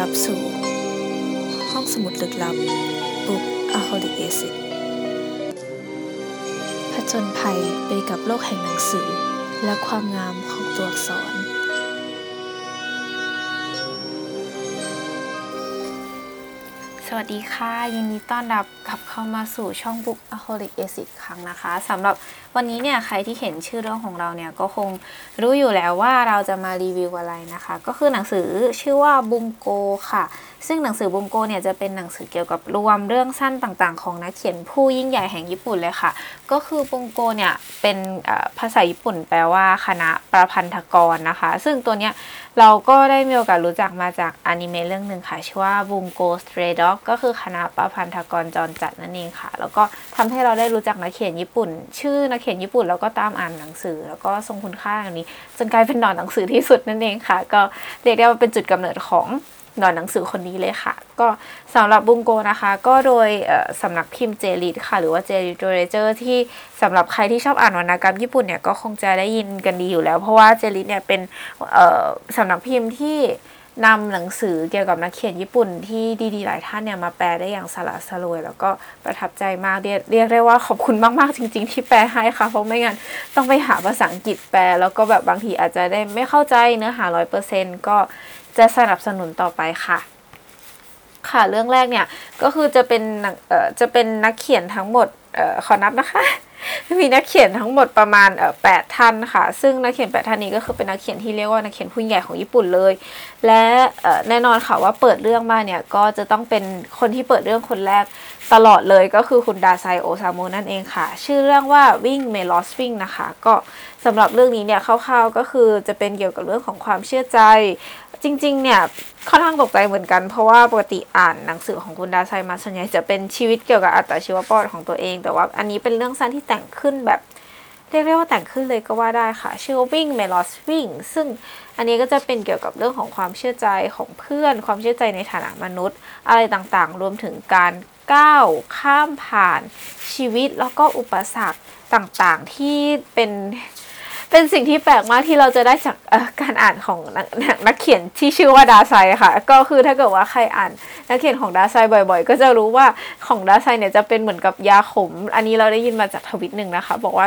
รับสู่ ห้องสมุดลึกลับ Book a h o l i c Acid ผจญภัยไปกับโลกแห่งหนังสือ และความงามของตัวอักษร สวัสดีค่ะ ยินดีต้อนรับกลับเข้ามาสู่ช่อง Book a h o l i c Acid ครั้งนะคะสำหรับ วันนี้เนี่ยใครที่เห็นชื่อเรื่องของเราเนี่ยก็คงรู้อยู่แล้วว่าเราจะมารีวิวอะไรนะคะ ก็คือหนังสือชื่อว่าบุงโกค่ะ ซึ่งหนังสือบุงโกเนี่ยจะเป็นหนังสือเกี่ยวกับรวมเรื่องสั้นต่างๆ ของนักเขียนผู้ยิ่งใหญ่แห่งญี่ปุ่นเลยค่ะ ก็คือบุงโกเนี่ยเป็นภาษาญี่ปุ่นแปลว่าคณะประพันธกรนะคะ ซึ่งตัวเนี้ยเราก็ได้มีโอกาสรู้จักมาจากอนิเมะเรื่องหนึ่งค่ะชื่อว่าบุงโกสเตรด็อกก็คือคณะประพันธกรจรจัดนั่นเองค่ะ แล้วก็ทำให้เราได้รู้จักนักเขียนญี่ปุ่น ชื่อนักเขียนญี่ปุ่นแล้วก็ตามอ่านหนังสือ แล้วก็ทรงคุณค่าอย่างนี้จนกลายเป็นหนอนหนังสือที่สุดนั่นเองค่ะ ก็เรียกได้ว่าเป็นจุดกำเนิดของหนอนหนังสือคนนี้เลยค่ะ ก็สำหรับบุงโกนะคะ ก็โดยเอ่อสำนักพิมพ์เจลิดค่ะ หรือว่าเจลิดเรเจอร์ที่สำหรับใครที่ชอบอ่านวรรณกรรมญี่ปุ่นเนี่ยก็คงจะได้ยินกันดีอยู่แล้ว เพราะว่าเจลิดเนี่ยเป็นเอ่อสำนักพิมพ์ที่ นำหนังสือเกี่ยวกับนักเขียนญี่ปุ่นที่ดีๆ หลายท่านเนี่ยมาแปลได้อย่างสละสลวย แล้วก็ประทับใจมากเรียกเรียกได้ว่าขอบคุณมากๆจริง ๆ ที่แปลให้ค่ะ เพราะไม่งั้นต้องไปหาภาษาอังกฤษแปล แล้วก็แบบบางทีอาจจะได้ไม่เข้าใจเนื้อหาร้อยเปอร์เซ็นต์ก็จะสนับสนุนต่อไปค่ะ ค่ะเรื่องแรกเนี่ยก็คือจะเป็นเอ่อจะเป็นนักเขียนทั้งหมดเอ่อขอนับนะคะมีนักเขียนทั้งหมดประมาณแปดท่านค่ะ ซึ่งนักเขียนแปดท่านนี้ก็คือเป็นนักเขียนที่เรียกว่านักเขียนผู้ใหญ่ของญี่ปุ่นเลย และแน่นอนค่ะว่าเปิดเรื่องมาเนี่ยก็จะต้องเป็นคนที่เปิดเรื่องคนแรกตลอดเลยก็คือคุณดาไซโอซามุนั่นเองค่ะ ชื่อเรื่องว่าวิ่งเมลอสวิ่งนะคะ ก็สำหรับเรื่องนี้เนี่ยคร่าวๆก็คือจะเป็นเกี่ยวกับเรื่องของความเชื่อใจ จริง ๆ เนี่ยค่อนข้างตกใจเหมือนกัน เพราะว่าปกติอ่านหนังสือของคุณดาไซมาส่วนใหญ่จะเป็นชีวิตเกี่ยวกับอัตชีวประวัติของตัวเอง แต่ว่าอันนี้เป็นเรื่องสั้นที่แต่งขึ้นแบบเรียกได้ว่าแต่งขึ้นเลยก็ว่าได้ค่ะ ชื่อวิ่งเมลอสวิ่งซึ่งอันนี้ก็จะเป็นเกี่ยวกับเรื่องของความเชื่อใจของเพื่อน ความเชื่อใจในฐานะมนุษย์ อะไรต่างๆ รวมถึงการก้าวข้ามผ่านชีวิตแล้วก็อุปสรรคต่างๆ ที่เป็น เป็นสิ่งที่แปลกมากที่เราจะได้จากการอ่านของนักนักนกเขียนที่ชื่อว่าดาไซค่ะ ก็คือถ้าเกิดว่าใครอ่านนักเขียนของดาไซบ่อยๆ ก็จะรู้ว่าของดาไซเนี่ยจะเป็นเหมือนกับยาขม อันนี้เราได้ยินมาจากทวิตหนึ่งนะคะ บอกว่า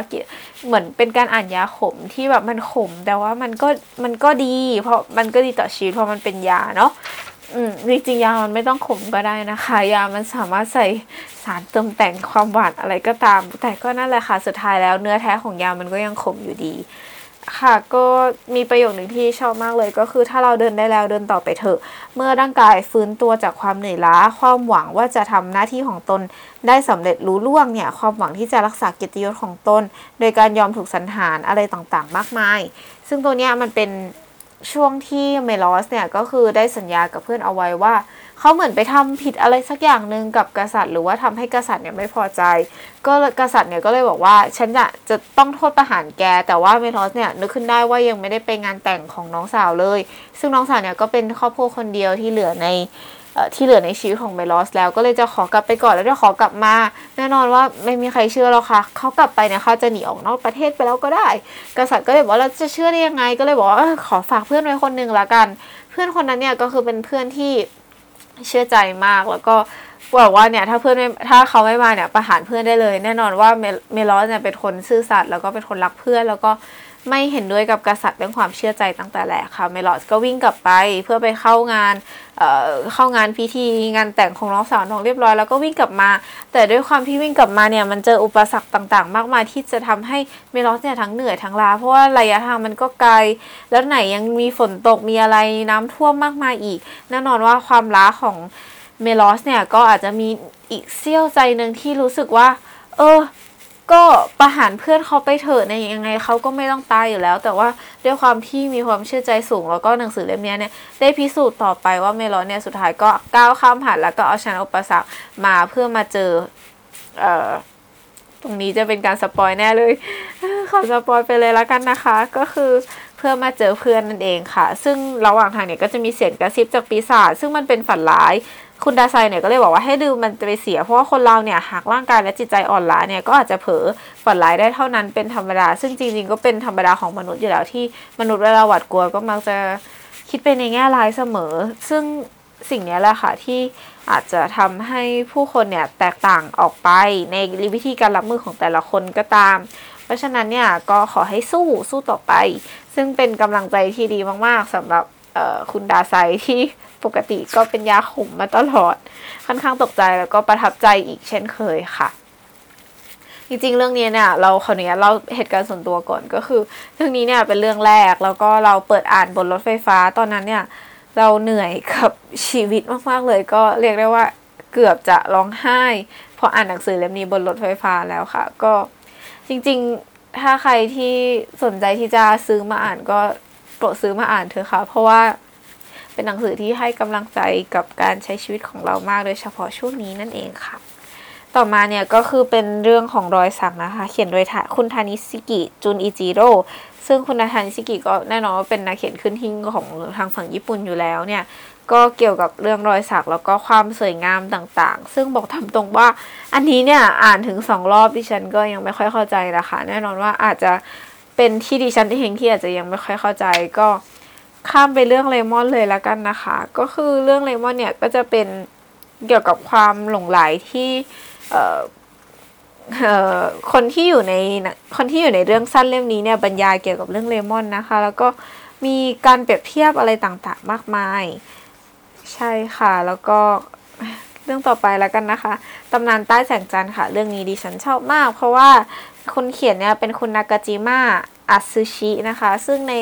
เหมือนเป็นการอ่านยาขมที่แบบมันขม แต่ว่ามันก็มันก็ดี เพราะมันก็ดีต่อชีวิตเพราะมันเป็นยาเนาะ อืมจริงๆยามันไม่ต้องขมก็ได้นะคะ ยามันสามารถใส่สารเติมแต่งความหวานอะไรก็ตาม แต่ก็นั่นแหละค่ะสุดท้ายแล้วเนื้อแท้ของยามันก็ยังขมอยู่ดี ค่ะก็มีประโยคหนึ่งที่ชอบมากเลยก็คือถ้าเราเดินได้แล้วเดินต่อไปเถอะ เมื่อร่างกายฟื้นตัวจากความเหนื่อยล้า ความหวังว่าจะทำหน้าที่ของตน ได้สำเร็จรู้ล่วงเนี่ย ความหวังที่จะรักษาเกียรติยศของตน โดยการยอมถูกสันหารอะไรต่างๆ มากมาย ซึ่งตัวเนี้ยมันเป็น ช่วงที่เมลอสเนี่ยก็คือได้สัญญากับเพื่อนเอาไว้ว่าเขาเหมือนไปทำผิดอะไรสักอย่างหนึ่งกับกษัตริย์ หรือว่าทำให้กษัตริย์เนี่ยไม่พอใจ ก็กษัตริย์เนี่ยก็เลยบอกว่าฉันจะจะต้องโทษประหารแก แต่ว่าเมลอสเนี่ยนึกขึ้นได้ว่ายังไม่ได้ไปงานแต่งของน้องสาวเลย ซึ่งน้องสาวเนี่ยก็เป็นครอบครัวคนเดียวที่เหลือใน ที่เหลือในชีวิตของเมลอสแล้วก็เลยจะขอกลับไปก่อนแล้วจะขอกลับมา แน่นอนว่าไม่มีใครเชื่อหรอกค่ะเขากลับไปเนี่ยเขาจะหนีออกนอกประเทศไปแล้วก็ได้ กษัตริย์ก็เลยบอกว่าเราจะเชื่อได้ยังไง ก็เลยบอกว่าขอฝากเพื่อนไว้คนหนึ่งละกัน เพื่อนคนนั้นเนี่ยก็คือเป็นเพื่อนที่เชื่อใจมากแล้วก็บอกว่าเนี่ยถ้าเพื่อนไม่ถ้าเขาไม่มาเนี่ยประหารเพื่อนได้เลย แน่นอนว่าเมเมลอสเนี่ยเป็นคนซื่อสัตย์แล้วก็เป็นคนรักเพื่อนแล้วก็ ไม่เห็นด้วยกับกษัตริย์เรื่องความเชื่อใจตั้งแต่แรกค่ะเมลอสก็วิ่งกลับไปเพื่อไปเข้างานเเข้างานพิธีงานแต่งของน้องสาวน้องเรียบร้อยแล้วก็วิ่งกลับมา แต่ด้วยความที่วิ่งกลับมาเนี่ยมันเจออุปสรรคต่างๆ มากมายที่จะทำให้เมลอสเนี่ยทั้งเหนื่อยทั้งล้าเพราะว่าระยะทางมันก็ไกล แล้วไหนยังมีฝนตกมีอะไรน้ำท่วมมากมายอีกแน่นอนว่าความล้าของเมลอสเนี่ยก็อาจจะมีอีกเสี้ยวใจหนึ่งที่รู้สึกว่า เออ ก็ประหารเพื่อนเขาไปเถอะในยังไงเขาก็ไม่ต้องตายอยู่แล้ว แต่ว่าด้วยความที่มีความเชื่อใจสูง แล้วก็หนังสือเล่มนี้เนี่ยได้พิสูจน์ต่อไปว่าเมลอสเนี่ยสุดท้ายก็ก้าวข้ามผ่านแล้วก็เอาชนะอุปสรรคมาเพื่อมาเจอเอ่อตรงนี้จะเป็นการ spoil แน่เลยขอ spoil ไปเลยแล้วกันนะคะ ก็คือเพื่อมาเจอเพื่อนนั่นเองค่ะ ซึ่งระหว่างทางเนี่ยก็จะมีเสียงกระซิบจากปีศาจซึ่งมันเป็นฝันร้าย คุณดาไซเนี่ยก็เลยบอกว่าให้ดื่มมันจะไปเสีย เพราะว่าคนเราเนี่ยหากร่างกายและจิตใจอ่อนล้าเนี่ยก็อาจจะเผลอฝันร้ายได้เท่านั้นเป็นธรรมดา ซึ่งจริงๆก็เป็นธรรมดาของมนุษย์อยู่แล้วที่มนุษย์เวลาหวาดกลัวก็มักจะคิดไปในแง่ร้ายเสมอ ซึ่งสิ่งนี้แหละค่ะที่อาจจะทำให้ผู้คนเนี่ยแตกต่างออกไปในวิธีการรับมือของแต่ละคนก็ตาม เพราะฉะนั้นเนี่ยก็ขอให้สู้สู้ต่อไป ซึ่งเป็นกำลังใจที่ดีมากๆสำหรับ คุณดาไซที่ปกติก็เป็นยาขมมาตลอด ค่อนข้างตกใจแล้วก็ประทับใจอีกเช่นเคยค่ะ จริงๆ เรื่องนี้เนี่ยเราขออนุญาตเล่าเหตุการณ์ส่วนตัวก่อนก็คือ เรื่องนี้เนี่ยเป็นเรื่องแรกแล้วก็เราเปิดอ่านบนรถไฟฟ้าตอนนั้นเนี่ยเราเหนื่อยกับชีวิตมากๆเลย ก็เรียกได้ว่าเกือบจะร้องไห้พออ่านหนังสือเล่มนี้บนรถไฟฟ้าแล้วค่ะ ก็จริงๆ ถ้าใครที่สนใจที่จะซื้อมาอ่านก็ ปรดซื้อมาอ่านเถอะค่ะ เพราะว่าเป็นหนังสือที่ให้กำลังใจกับการใช้ชีวิตของเรามากโดยเฉพาะช่วงนี้นั่นเองค่ะ ต่อมาเนี่ยก็คือเป็นเรื่องของรอยสักนะคะ เขียนโดยคุณทานิสิกิจุนอิจิโร่ซึ่งคุณทานิสิกิก็แน่นอนว่าเป็นนักเขียนขึ้นทิ้งของทางฝั่งญี่ปุ่นอยู่แล้วเนี่ยก็เกี่ยวกับเรื่องรอยสักแล้วก็ความสวยงามต่างๆ ซึ่งบอกทำตรงว่า อันนี้เนี่ยอ่านถึงสองรอบดิฉันก็ยังไม่ค่อยเข้าใจนะคะ แน่นอนว่าอาจจะ เป็นที่ดิฉันเองที่อาจจะยังไม่ค่อยเข้าใจก็ข้ามไปเรื่องเลมอนเลยแล้วกันนะคะ ก็คือเรื่องเลมอนเนี่ยก็จะเป็นเกี่ยวกับความหลงไหลที่คนที่อยู่ในคนที่อยู่ในเรื่องสั้นเล่มนี้เนี่ยบรรยายเกี่ยวกับเรื่องเลมอนนะคะ แล้วก็มีการเปรียบเทียบอะไรต่างๆ มากมาย ใช่ค่ะแล้วก็เรื่องต่อไปแล้วกันนะคะตำนานใต้แสงจันทร์ค่ะ เรื่องนี้ดิฉันชอบมาก เพราะว่า คนเขียนเนี่ยเป็นคุณนากาจิมะอัตซึชินะคะ ซึ่งใน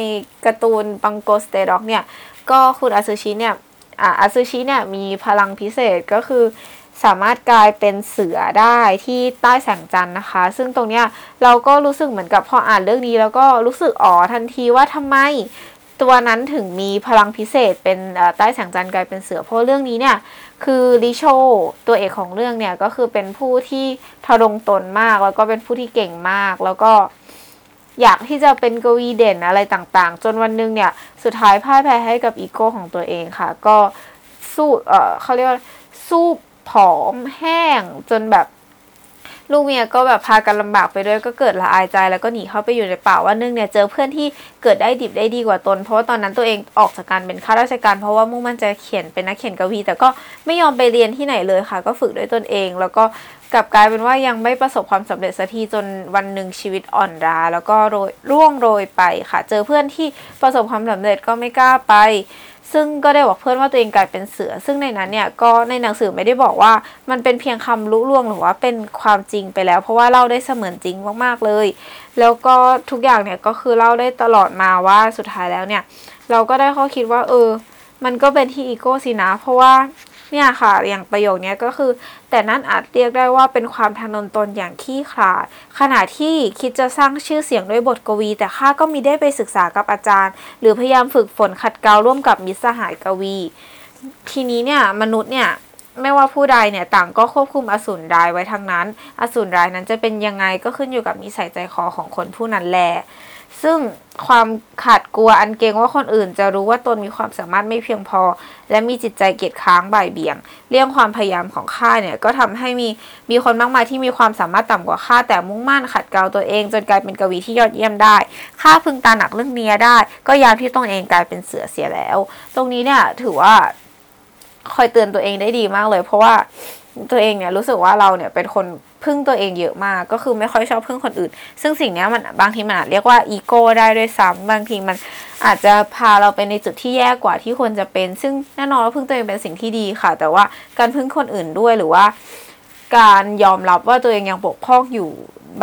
การ์ตูนบังโกสเตด็อกเนี่ยก็คุณอัตซึชิเนี่ยอัตซึชิเนี่ยมีพลังพิเศษก็คือสามารถกลายเป็นเสือได้ที่ใต้แสงจันทร์นะคะ ซึ่งตรงเนี้ยเราก็รู้สึกเหมือนกับพออ่านเรื่องนี้ แล้วก็รู้สึกอ๋อทันทีว่าทำไมตัวนั้นถึงมีพลังพิเศษเป็นใต้แสงจันทร์กลายเป็นเสือเพราะเรื่องนี้เนี่ย คือลิโชตัวเอกของเรื่องเนี่ยก็คือเป็นผู้ที่ทะลงตนมาก แล้วก็เป็นผู้ที่เก่งมาก แล้วก็อยากที่จะเป็นกวีเด่นอะไรต่างๆ จนวันนึงเนี่ยสุดท้ายพ่ายแพ้ให้กับอีโก้ของตัวเองค่ะ ก็สู้เออเขาเรียกว่าสู้ผอมแห้งจนแบบ ลูกเมียก็แบบพากันลำบากไปด้วยก็เกิดละอายใจแล้วก็หนีเข้าไปอยู่ในป่าว่าเนึงเนี่ยเจอเพื่อนที่เกิดได้ดิบได้ดีกว่าตน เพราะว่าตอนนั้นตัวเองออกจากการเป็นข้าราชการ เพราะว่ามุ่งมั่นจะเขียนเป็นนักเขียนกวี แต่ก็ไม่ยอมไปเรียนที่ไหนเลยค่ะ ก็ฝึกด้วยตนเอง แล้วก็กลับกลายเป็นว่ายังไม่ประสบความสำเร็จสักทีจนวันหนึ่งชีวิตอ่อนราแล้วก็โรยร่วงโรยไปค่ะ เจอเพื่อนที่ประสบความสำเร็จก็ไม่กล้าไป ซึ่งก็ได้บอกเพื่อนว่าตัวเองกลายเป็นเสือ ซึ่งในนั้นเนี่ยก็ในหนังสือไม่ได้บอกว่ามันเป็นเพียงคำลุล่วงหรือว่าเป็นความจริงไปแล้ว เพราะว่าเล่าได้เสมือนจริงมากๆเลย แล้วก็ทุกอย่างเนี่ยก็คือเล่าได้ตลอดมาว่าสุดท้ายแล้วเนี่ย เราก็ได้ข้อคิดว่าเออ มันก็เป็นที่อีโก้สินะ เพราะว่า เนี่ยค่ะอย่างประโยคนี้ก็คือ แต่นั่นอาจเรียกได้ว่าเป็นความทนนตนอย่างขี้ขลาด ขณะที่คิดจะสร้างชื่อเสียงด้วยบทกวี แต่ข้าก็มีได้ไปศึกษากับอาจารย์ หรือพยายามฝึกฝนขัดเกลาร่วมกับมิตรสหายกวี ทีนี้เนี่ยมนุษย์เนี่ยไม่ว่าผู้ใดเนี่ยต่างก็ควบคุมอสูรรายไว้ทั้งนั้น อสูรรายนั้นจะเป็นยังไงก็ขึ้นอยู่กับนิสัยใจคอของคนผู้นั้นแหละ ซึ่งความขาดกลัวอันเกรงว่าคนอื่นจะรู้ว่าตนมีความสามารถไม่เพียงพอ และมีจิตใจเกียจค้างบ่ายเบี่ยงเลี่ยงความพยายามของข้าเนี่ยก็ทำให้มีมีคนมากมายที่มีความสามารถต่ำกว่าข้าแต่มุ่งมั่นขัดเกลาตัวเองจนกลายเป็นกวีที่ยอดเยี่ยมได้ข้าพึงตาหนักเรื่องเนี้ยได้ ก็ยามที่ตัวเองกลายเป็นเสือเสียแล้ว ตรงนี้เนี่ยถือว่าคอยเตือนตัวเองได้ดีมากเลย เพราะว่าตัวเองเนี่ยรู้สึกว่าเราเนี่ยเป็นคน พึ่งตัวเองเยอะมากก็คือไม่ค่อยชอบพึ่งคนอื่น ซึ่งสิ่งนี้มันบางทีมันอาจเรียกว่าอีโก้ได้ด้วยซ้ำบางทีมันอาจจะพาเราไปในจุดที่แย่กว่าที่ควรจะเป็น ซึ่งแน่นอนว่าพึ่งตัวเองเป็นสิ่งที่ดีค่ะ แต่ว่าการพึ่งคนอื่นด้วยหรือว่า การยอมรับว่าตัวเองยังปกพ้องอยู่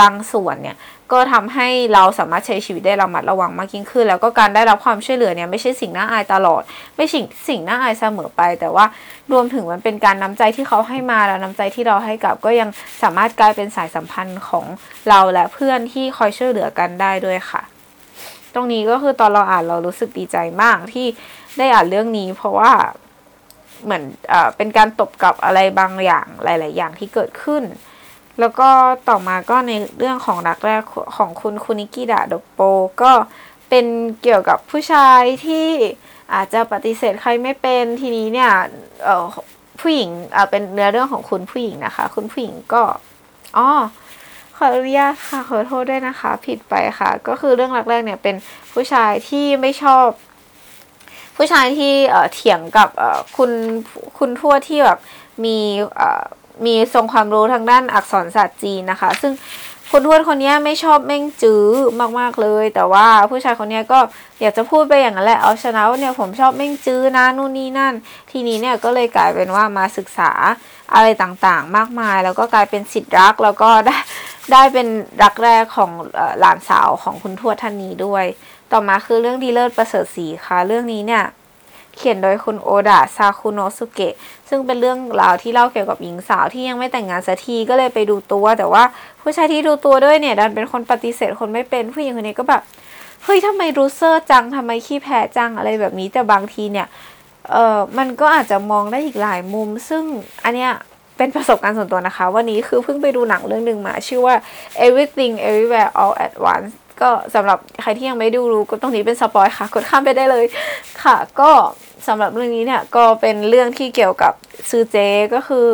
บางส่วนเนี่ย ก็ทำให้เราสามารถใช้ชีวิตได้ระมัดระวังมากยิ่งขึ้น แล้วก็การได้รับความช่วยเหลือเนี่ยไม่ใช่สิ่งน่าอายตลอด ไม่สิ่สิ่งน่าอายเสมอไป แต่ว่ารวมถึงมันเป็นการน้าใจที่เขาให้มาแล้วน้าใจที่เราให้กลับก็ยังสามารถกลายเป็นสายสัมพันธ์ของเราและเพื่อนที่คอยช่วยเหลือกันได้ด้วยค่ะ ตรงนี้ก็คือตอนเราอ่านเรารู้สึกดีใจมากที่ได้อ่านเรื่องนี้ เพราะว่าเหมือนเอ่อเป็นการตบกับอะไรบางอย่างหลาย ๆ อย่างที่เกิดขึ้น แล้วก็ต่อมาก็ในเรื่องของรักแรกของคุณคุนิกิดะโดโป ก็เป็นเกี่ยวกับผู้ชายที่อาจจะปฏิเสธใครไม่เป็นทีนี้เนี่ยเออผู้หญิงอ่าเป็นเนื้อเรื่องของคุณผู้หญิงนะคะ คุณผู้หญิงก็อ๋อขออนุญาตค่ะขอโทษด้วยนะคะ ผิดไปค่ะ ก็คือเรื่องรักแรกเนี่ยเป็นผู้ชายที่ไม่ชอบ ผู้ชายที่เถียงกับคุณคุณทวดที่แบบมี มีทรงความรู้ทางด้านอักษรศาสตร์จีนนะคะ ซึ่งคุณทวดคนนี้ไม่ชอบเม่งจื้อมากๆเลย แต่ว่าผู้ชายคนนี้ก็อยากจะพูดไปอย่างนั้นแหละเอาชนะว่าเนี่ยผมชอบเม่งจื้อนะนู่นนี่นั่น ทีนี้เนี่ยก็เลยกลายเป็นว่ามาศึกษาอะไรต่างๆ มากมาย แล้วก็กลายเป็นสิทธิ์รักแล้วก็ได้ได้เป็นรักแรกของหลานสาวของคุณทวดท่านนี้ด้วย ต่อมาคือเรื่องดีเลิศประเสริฐศรีค่ะเรื่องนี้เนี่ย เขียนโดยคุณโอดะซาคุโนสุเกะซึ่งเป็นเรื่องราวที่เล่าเกี่ยวกับหญิงสาวที่ยังไม่แต่งงานสักทีก็เลยไปดูตัว แต่ว่าผู้ชายที่ดูตัวด้วยเนี่ยดันเป็นคนปฏิเสธคนไม่เป็นผู้หญิงคนนี้ก็แบบเฮ้ยทำไมรู้เซอร์จังทำไมขี้แพ้จังอะไรแบบนี้แต่บางทีเนี่ยเออมันก็อาจจะมองได้อีกหลายมุม ซึ่งอันเนี้ยเป็นประสบการณ์ส่วนตัวนะคะ วันนี้คือเพิ่งไปดูหนังเรื่องหนึ่งมา ชื่อว่า everything everywhere all at once ก็สำหรับใครที่ยังไม่ดูรู้ก็ตรงนี้เป็นสปอยค่ะ กดข้ามไปได้เลยค่ะก็ สำหรับเรื่องนี้เนี่ยก็เป็นเรื่องที่เกี่ยวกับซือเจก็คือ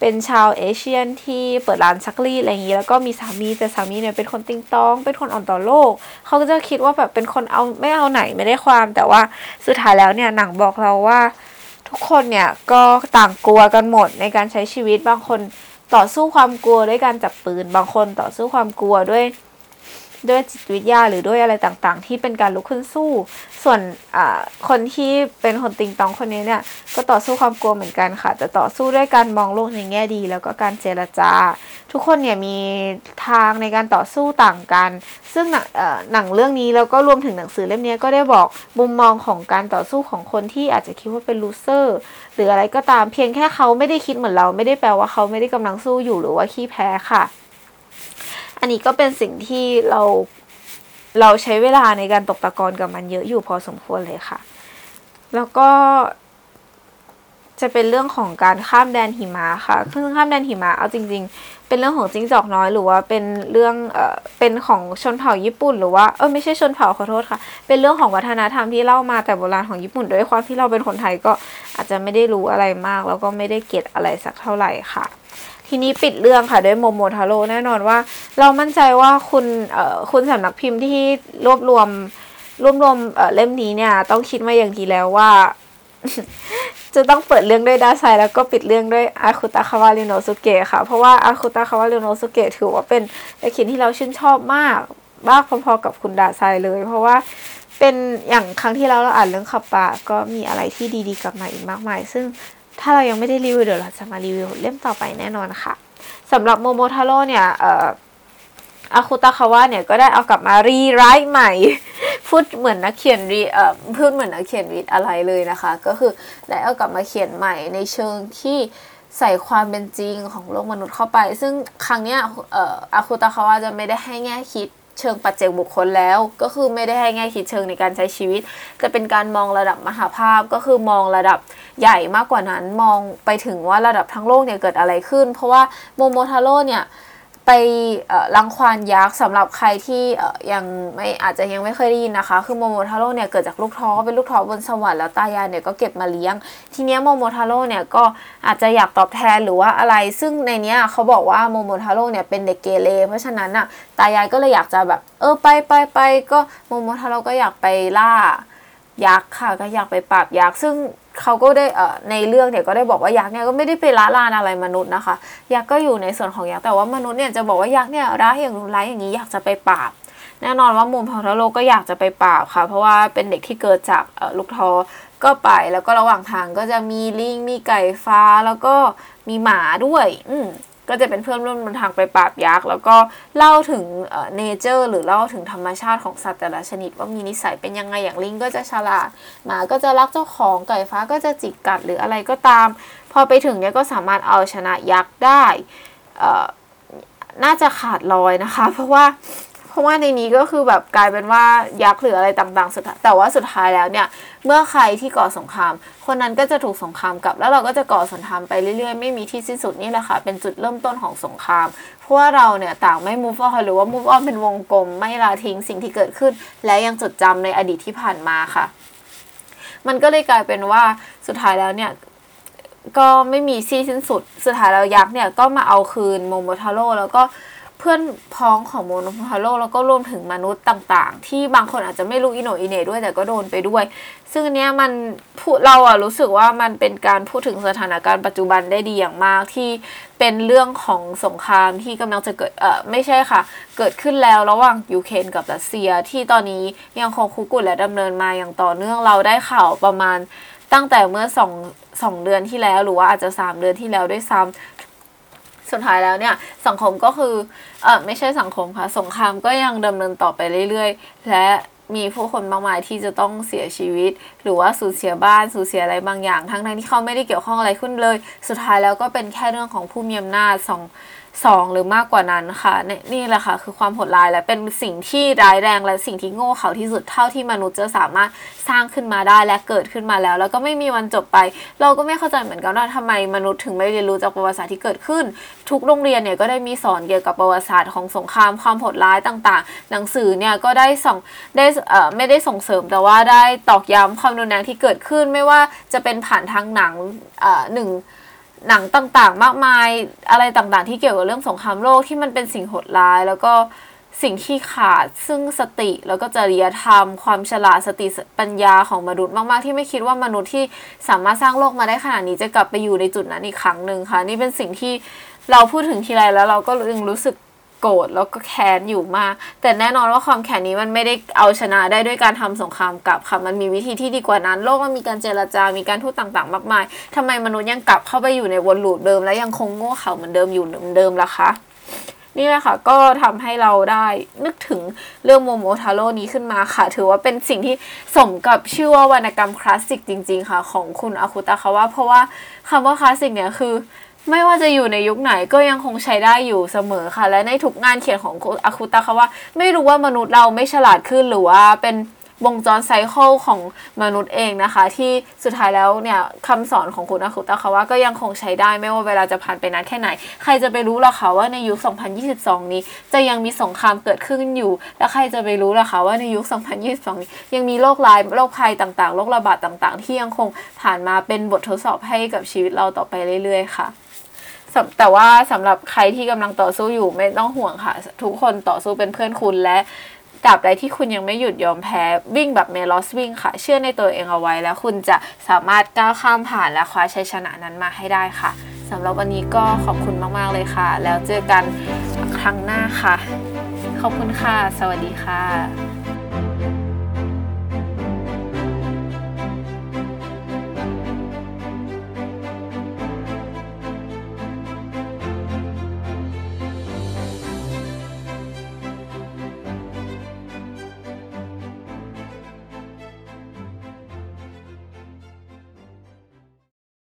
เป็นชาวเอเชียนที่เปิดร้านซักรีดอะไรอย่างนี้แล้วก็มีสามีแต่สามีเนี่ยเป็นคนติงตอง เป็นคนอ่อนต่อโลก เขาก็จะคิดว่าแบบเป็นคนเอาไม่เอาไหนไม่ได้ความ แต่ว่าสุดท้ายแล้วเนี่ยหนังบอกเราว่า ทุกคนเนี่ยก็ต่างกลัวกันหมดในการใช้ชีวิตบางคนต่อสู้ความกลัวด้วยการจับปืน บางคนต่อสู้ความกลัวด้วย ด้วยจิตวิทยาหรือด้วยอะไรต่างๆ ที่เป็นการลุกขึ้นสู้ ส่วนคนที่เป็นคนติงตองคนนี้เนี่ยก็ต่อสู้ความกลัวเหมือนกันค่ะจะต่อสู้ด้วยการมองโลกในแง่ดี แล้วก็การเจรจา ทุกคนเนี่ยมีทางในการต่อสู้ต่างกัน ซึ่งหนังเรื่องนี้แล้วก็รวมถึงหนังสือเล่มนี้ก็ได้บอกมุมมองของการต่อสู้ของคนที่อาจจะคิดว่าเป็นลูเซอร์หรืออะไรก็ตามเพียงแค่เขาไม่ได้คิดเหมือนเรา ไม่ได้แปลว่าเขาไม่ได้กำลังสู้อยู่หรือว่าขี้แพ้ค่ะ อันนี้ก็เป็นสิ่งที่เราเราใช้เวลาในการตกตะกอนกับมันเยอะอยู่พอสมควรเลยค่ะ แล้วก็ จะเป็นเรื่องของการข้ามแดนหิมะค่ะซึ่งข้ามแดนหิมะเอาจริง ๆ เป็นเรื่องของจิ้งจอกน้อยหรือว่าเป็นเรื่องเอ่อเป็นของชนเผ่าญี่ปุ่น หรือว่าเออไม่ใช่ชนเผ่าขอโทษค่ะ เป็นเรื่องของวัฒนธรรมที่เล่ามาแต่โบราณของญี่ปุ่น ด้วยความที่เราเป็นคนไทยก็อาจจะไม่ได้รู้อะไรมาก แล้วก็ไม่ได้เก็ตอะไรสักเท่าไหร่ค่ะ ทีนี้ปิดเรื่องค่ะด้วยโมโมทาโร่แน่นอนว่า เรามั่นใจว่าคุณเอ่อคุณสำนักพิมพ์ที่รวบรวมรวบรวมเอ่อเล่มนี้เนี่ย ต้องคิดมาอย่างดีแล้วว่า จะต้องเปิดเรื่องด้วยดาไซแล้วก็ปิดเรื่องด้วยอาคุตะคาวาริโนสุเกะค่ะ เพราะว่าอาคุตะคาวาริโนสุเกะถือว่าเป็นนักเขียนที่เราชื่นชอบมากมากพอๆกับคุณดาไซเลย เพราะว่าเป็นอย่างครั้งที่เราเราอ่านเรื่องขับปาก็มีอะไรที่ดีๆกลับมาอีกมากมาย ซึ่ง ถ้าเรายังไม่ได้รีวิวเดี๋ยวเราจะมารีวิวเล่มต่อไปแน่นอนค่ะสำหรับโมโมทาโร่เนี่ยอาคุตะคาวะเนี่ยก็ได้เอากลับมารีไรต์ใหม่ พูดเหมือนนักเขียนรีเอ่อพูดเหมือนนักเขียนวิดอะไรเลยนะคะ ก็คือได้เอากลับมาเขียนใหม่ในเชิงที่ใส่ความเป็นจริงของโลกมนุษย์เข้าไป ซึ่งครั้งเนี้เอ่ออาคุตะคาวะจะไม่ได้ให้แง่คิด เชิงปัจเจกบุคคลแล้ว ก็คือไม่ได้ให้แง่คิดเชิงในการใช้ชีวิต จะเป็นการมองระดับมหาภาพก็คือมองระดับใหญ่มากกว่านั้นมองไปถึงว่าระดับทั้งโลกเนี่ยเกิดอะไรขึ้น เพราะว่าโมโมทาโร่เนี่ย ไปรังควานยักษ์สำหรับใครที่ยังไม่อาจจะยังไม่เคยได้ยินนะคะ คือโมโมทาโร่เนี่ยเกิดจากลูกท้อเป็นลูกท้อบนสวรรค์แล้วตายายเนี่ยก็เก็บมาเลี้ยง ทีเนี้ยโมโมทาโร่เนี่ยก็อาจจะอยากตอบแทนหรือว่าอะไร ซึ่งในเนี้ยเขาบอกว่าโมโมทาโร่เนี่ยเป็นเด็กเกเรเพราะฉะนั้นอะตายายก็เลยอยากจะแบบ เออไปไปไปก็โมโมทาโร่ก็อยากไปล่ายักษ์ค่ะก็อยากไปปราบยักษ์ซึ่ง เขาก็ได้เอ่อในเรื่องเนี่ยก็ได้บอกว่ายักษ์เนี่ยก็ไม่ได้ไปละลานอะไรมนุษย์นะคะ ยักษ์ก็อยู่ในส่วนของยักษ์แต่ว่ามนุษย์เนี่ยจะบอกว่ายักษ์เนี่ยร้ายอย่างร้ายอย่างนี้อยากจะไปปราบแน่นอนว่ามูมพาทโลก็อยากจะไปปราบค่ะ เพราะว่าเป็นเด็กที่เกิดจากลูกทอก็ไปแล้วก็ระหว่างทางก็จะมีลิงมีไก่ฟ้าแล้วก็มีหมาด้วย อืม ก็จะเป็นเพื่อนร่วมทางไปปราบยักษ์แล้วก็เล่าถึงเนเจอร์หรือเล่าถึงธรรมชาติของสัตว์แต่ละชนิด ว่ามีนิสัยเป็นยังไงอย่างลิงก็จะฉลาดหมาก็จะรักเจ้าของไก่ฟ้าก็จะจิกกัดหรืออะไรก็ตาม พอไปถึงเนี่ยก็สามารถเอาชนะยักษ์ได้น่าจะขาดลอยนะคะ เพราะว่า เพราะว่าในนี้ก็คือแบบกลายเป็นว่ายักษ์หรืออะไรต่างๆสุดแต่ว่าสุดท้ายแล้วเนี่ย เมื่อใครที่ก่อสงคราม คนนั้นก็จะถูกสงครามกลับ แล้วเราก็จะก่อสงครามไปเรื่อยๆ ไม่มีที่สิ้นสุดนี่แหละค่ะ เป็นจุดเริ่มต้นของสงคราม เพราะว่าเราเนี่ยต่างไม่ move on หรือว่า move on เป็นวงกลม ไม่ละทิ้งสิ่งที่เกิดขึ้น และยังจดจำในอดีตที่ผ่านมาค่ะ มันก็เลยกลายเป็นว่าสุดท้ายแล้วเนี่ยก็ไม่มีที่สิ้นสุด สุดท้ายแล้วยักษ์เนี่ยก็มาเอาคืนโมโมทาโร่แล้วก็ เพื่อนพ้องของโมโมทาโร่แล้วก็รวมถึงมนุษย์ต่างๆ ที่บางคนอาจจะไม่รู้อิโหน่อิเหน่ด้วยแต่ก็โดนไปด้วย ซึ่งอันเนี้ยมันพูดเราอะรู้สึกว่ามันเป็นการพูดถึงสถานการณ์ปัจจุบันได้ดีอย่างมากที่เป็นเรื่องของสงครามที่กำลังจะเกิดเออไม่ใช่ค่ะ เกิดขึ้นแล้วระหว่างยูเครนกับรัสเซียที่ตอนนี้ยังคงคุกุ่นและดำเนินมาอย่างต่อเนื่องเราได้ข่าวประมาณตั้งแต่เมื่อสองสองเดือนที่แล้วหรือว่าอาจจะสามเดือนที่แล้วด้วยซ้ำ สุดท้ายแล้วเนี่ยสังคมก็คือเออไม่ใช่สังคมค่ะ สงครามก็ยังดำเนินต่อไปเรื่อยๆ และมีผู้คนมากมายที่จะต้องเสียชีวิต หรือว่าสูญเสียบ้านสูญเสียอะไรบางอย่าง ทั้งนั้นที่เขาไม่ได้เกี่ยวข้องอะไรขึ้นเลย สุดท้ายแล้วก็เป็นแค่เรื่องของผู้มีอำนาจสอง สองหรือมากกว่านั้นค่ะนี่นี่แหละค่ะคือความโหดร้ายและเป็นสิ่งที่ร้ายแรงและสิ่งที่โง่เขลาที่สุดเท่าที่มนุษย์จะสามารถสร้างขึ้นมาได้และเกิดขึ้นมาแล้ว แล้วก็ไม่มีวันจบไป เราก็ไม่เข้าใจเหมือนกันว่าทำไมมนุษย์ถึงไม่เรียนรู้จากประวัติศาสตร์ที่เกิดขึ้น ทุกโรงเรียนเนี่ยก็ได้มีสอนเกี่ยวกับประวัติศาสตร์ของสงครามความโหดร้ายต่างๆ หนังสือเนี่ยก็ได้ส่งได้เอ่อไม่ได้ส่งเสริมแต่ว่าได้ตอกย้ำความรุนแรงที่เกิดขึ้นไม่ว่าจะเป็นผ่านทางหนังเอ่อหนึ่ง หนังต่างๆ มากมายอะไรต่างๆ ที่เกี่ยวกับเรื่องสงครามโลกที่มันเป็นสิ่งโหดร้าย แล้วก็สิ่งที่ขาดซึ่งสติแล้วก็จริยธรรม ความฉลาดสติปัญญาของมนุษย์มากๆ ที่ไม่คิดว่ามนุษย์ที่สามารถสร้างโลกมาได้ขนาดนี้จะกลับไปอยู่ในจุดนั้นอีกครั้งหนึ่งค่ะ นี่เป็นสิ่งที่เราพูดถึงทีไรแล้วเราก็ยังรู้สึก โกรธแล้วก็แค้นอยู่มาก แต่แน่นอนว่าความแค้นนี้มันไม่ได้เอาชนะได้ด้วยการทำสงครามกลับค่ะมันมีวิธีที่ดีกว่านั้น โลกมันมีการเจรจา มีการทูตต่างๆ มากมายทำไมมนุษย์ยังกลับเข้าไปอยู่ในวน loop เดิม และยังคงโง่เขลาเหมือนเดิมอยู่เหมือนเดิมล่ะคะนี่แหละค่ะก็ทำให้เราได้นึกถึงเรื่องโมโมทาโร่นี้ขึ้นมาค่ะ ถือว่าเป็นสิ่งที่สมกับชื่อว่าวรรณกรรมคลาสสิกจริง ๆ ค่ะ ของคุณอาคุตะคาวะเพราะว่าคำว่าคลาสสิกเนี่ยคือ ไม่ว่าจะอยู่ในยุคไหนก็ยังคงใช้ได้อยู่เสมอค่ะ และในทุกงานเขียนของอาคุตะคาวะไม่รู้ว่ามนุษย์เราไม่ฉลาดขึ้นหรือว่าเป็นวงจรไซเคิลของมนุษย์เองนะคะ ที่สุดท้ายแล้วเนี่ยคำสอนของคุณอาคุตะคาวะก็ยังคงใช้ได้ไม่ว่าเวลาจะผ่านไปนานแค่ไหน ใครจะไปรู้ล่ะคะว่าในยุค 2022 นี้จะยังมีสงครามเกิดขึ้นอยู่ และใครจะไปรู้ล่ะคะว่าในยุค 2022 นี้ยังมีโรคร้ายโรคภัยต่างๆโรคระบาดต่างๆ ที่ยังคงผ่านมาเป็นบททดสอบให้กับชีวิตเราต่อไปเรื่อยๆค่ะ สำแต่ว่าสำหรับใครที่กำลังต่อสู้อยู่ไม่ต้องห่วงค่ะ ทุกคนต่อสู้เป็นเพื่อนคุณและตราบใดที่คุณยังไม่หยุดยอมแพ้วิ่งแบบเมลอสวิ่งค่ะ เชื่อในตัวเองเอาไว้ แล้วคุณจะสามารถก้าวข้ามผ่านและคว้าชัยชนะนั้นมาให้ได้ค่ะสำหรับวันนี้ก็ขอบคุณมาก ๆ เลยค่ะ แล้วเจอกันครั้งหน้าค่ะ ขอบคุณค่ะ สวัสดีค่ะ